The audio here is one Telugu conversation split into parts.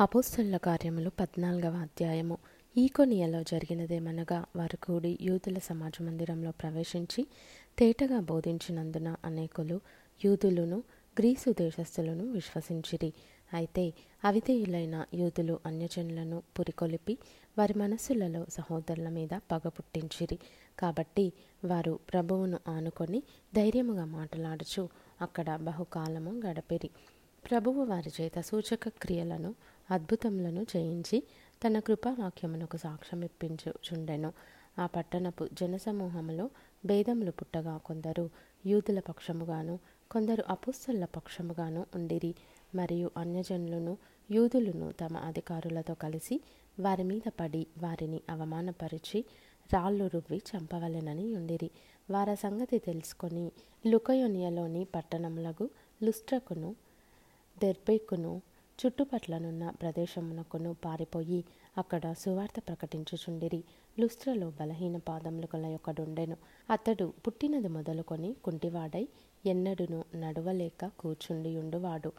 అపోస్తుల కార్యములు పద్నాలుగవ అధ్యాయము. ఈకొనియలో జరిగినదేమనగా వారు కూడి యూదుల సమాజ మందిరంలో ప్రవేశించి తేటగా బోధించినందున అనేకులు యూదులను గ్రీసు దేశస్థులను విశ్వసించిరి. అయితే అవిధేయులైన యూదులు అన్యజనులను పురికొలిపి వారి మనస్సులలో సహోదరుల మీద పగ పుట్టించిరి. కాబట్టి వారు ప్రభువును ఆనుకొని ధైర్యముగా మాట్లాడుచు అక్కడ బహుకాలము గడపిరి. ప్రభువు వారి చేత సూచక క్రియలను అద్భుతములను చేయించి తన కృపావాక్యమునకు సాక్ష్యం ఇప్పించుచుండెను. ఆ పట్టణపు జనసమూహములో భేదములు పుట్టగా కొందరు యూదుల పక్షముగాను కొందరు అపుస్తుల పక్షముగాను ఉండిరి. మరియు అన్యజనులను యూదులను తమ అధికారులతో కలిసి వారి మీద పడి వారిని అవమానపరిచి రాళ్ళు రువ్వి చంపవలెనని ఉండిరి. వారి సంగతి తెలుసుకొని లుకయోనియలోని పట్టణములకు లుస్ట్రకును దెర్బేకును చుట్టుపట్లనున్న ప్రదేశమునకును పారిపోయి అక్కడ సువార్త ప్రకటించుచుండిరి. లుస్త్రలో బలహీన పాదములు గల ఒకడుండెను అతడు పుట్టినది మొదలుకొని కుంటివాడై ఎన్నడును నడవలేక కూర్చుండియుండువాడు.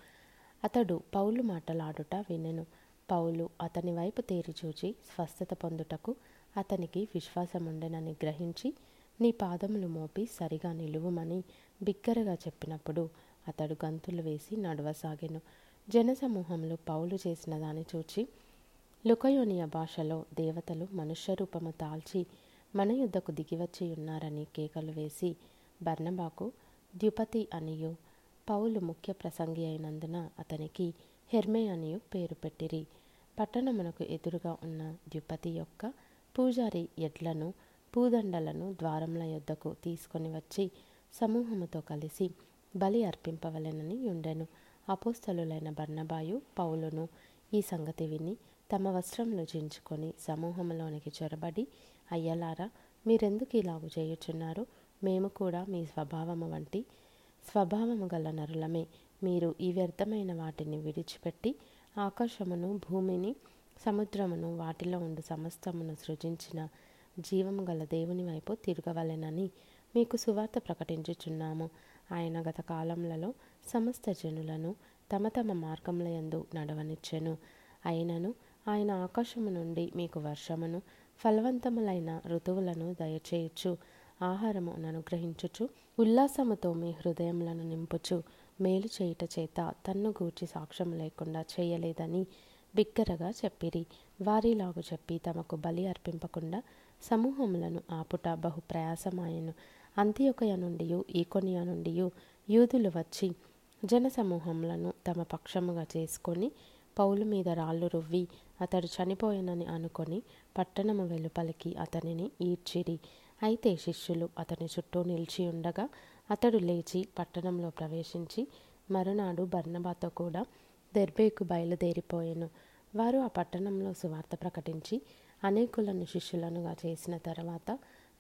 అతడు పౌలు మాటలాడుట వినెను. పౌలు అతని వైపు తేరి చూచి స్వస్థత పొందుటకు అతనికి విశ్వాసముండెనని గ్రహించి నీ పాదములు మోపి సరిగా నిలువుమని బిగ్గరగా చెప్పినప్పుడు అతడు గంతులు వేసి నడవసాగాను. జనసమూహంలో పౌలు చేసిన దాన్ని చూచి లుకయోనియ భాషలో దేవతలు మనుష్య రూపము తాల్చి మన యుద్ధకు దిగివచ్చి ఉన్నారని కేకలు వేసి బర్నబాకు ద్యుపతి అనియు పౌలు ముఖ్య ప్రసంగి అయినందున అతనికి హెర్మే అనియు పేరు పెట్టిరి. పట్టణమునకు ఎదురుగా ఉన్న ద్యుపతి యొక్క పూజారి ఎడ్లను పూదండలను ద్వారముల యొద్దకు తీసుకొని వచ్చి సమూహముతో కలిసి బలి అర్పింపవలెనని ఉండెను అపోస్తలులైన బర్ణబాయు పౌలును ఈ సంగతి విని తమ వస్త్రములు చించుకొని సమూహంలోనికి చొరబడి అయ్యలారా మీరెందుకు ఇలాగు చేయుచున్నారు? మేము కూడా మీ స్వభావము వంటి స్వభావము గల నరులమే. మీరు ఈ వ్యర్థమైన వాటిని విడిచిపెట్టి ఆకాశమును భూమిని సముద్రమును వాటిలో ఉండు సమస్తమును సృజించిన జీవము గల దేవుని వైపు తిరగవలెనని మీకు సువార్త ప్రకటించుచున్నాము. ఆయన గత కాలములలో సమస్త జనులను తమ తమ మార్గముల యందు నడవనిచ్చెను. అయినను ఆయన ఆకాశము నుండి మీకు వర్షమును ఫలవంతములైన ఋతువులను దయచేయచ్చు ఆహారము అనుగ్రహించుచు ఉల్లాసముతో మీ హృదయములను నింపుచు మేలు చేయుట చేత తన్ను గూర్చి సాక్ష్యం లేకుండా చేయలేదని బిగ్గరగా చెప్పిరి. వారిలాగు చెప్పి తమకు బలి అర్పింపకుండా సమూహములను ఆపుట బహు ప్రయాసమాయను. అంత్యొకయ నుండి ఈకొనియా నుండి యూదులు వచ్చి జనసమూహములను తమ పక్షముగా చేసుకొని పౌలు మీద రాళ్ళు రువ్వి అతడు చనిపోయినని అనుకొని పట్టణము వెలుపలికి అతనిని ఈడ్చిరి. అయితే శిష్యులు అతని చుట్టూ నిలిచి ఉండగా అతడు లేచి పట్టణంలో ప్రవేశించి మరునాడు బర్ణబాతో కూడా దెర్బేకు బయలుదేరిపోయెను. వారు ఆ పట్టణంలో సువార్త ప్రకటించి అనేకులను శిష్యులనుగా చేసిన తర్వాత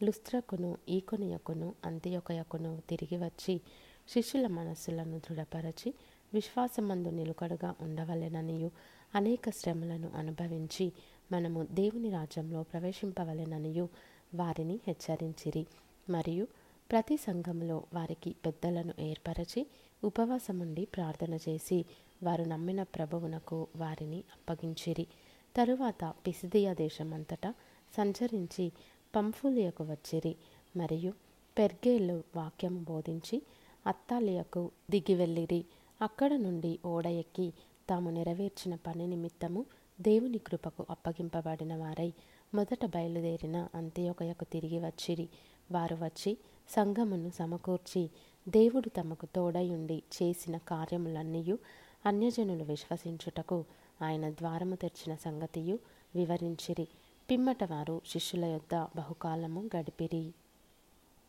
లుస్త్రకును ఈకొనియకును అంత్యొకయకును తిరిగి వచ్చి శిష్యుల మనస్సులను దృఢపరచి విశ్వాసమందు నిలుకడగా ఉండవలెననియు అనేక శ్రమలను అనుభవించి మనము దేవుని రాజ్యంలో ప్రవేశింపవలెననియు వారిని హెచ్చరించిరి. మరియు ప్రతి సంఘంలో వారికి పెద్దలను ఏర్పరచి ఉపవాసముండి ప్రార్థన చేసి వారు నమ్మిన ప్రభువునకు వారిని అప్పగించిరి. తరువాత పిసిదియా దేశమంతటా సంచరించి పంఫులియకు వచ్చిరి. మరియు పెర్గేలు వాక్యము బోధించి అత్తాలియకు దిగి వెళ్ళిరి. అక్కడ నుండి ఓడ ఎక్కి తాము నెరవేర్చిన పని నిమిత్తము దేవుని కృపకు అప్పగింపబడిన వారై మొదట బయలుదేరిన అంత్యోకయకు తిరిగి వచ్చిరి. వారు వచ్చి సంఘమును సమకూర్చి దేవుడు తమకు తోడయుండి చేసిన కార్యములన్నీయు అన్యజనులు విశ్వసించుటకు ఆయన ద్వారము తెరిచిన సంగతియు వివరించిరి. పిమ్మటవారు శిష్యుల యొద్ద బహుకాలము గడిపిరి.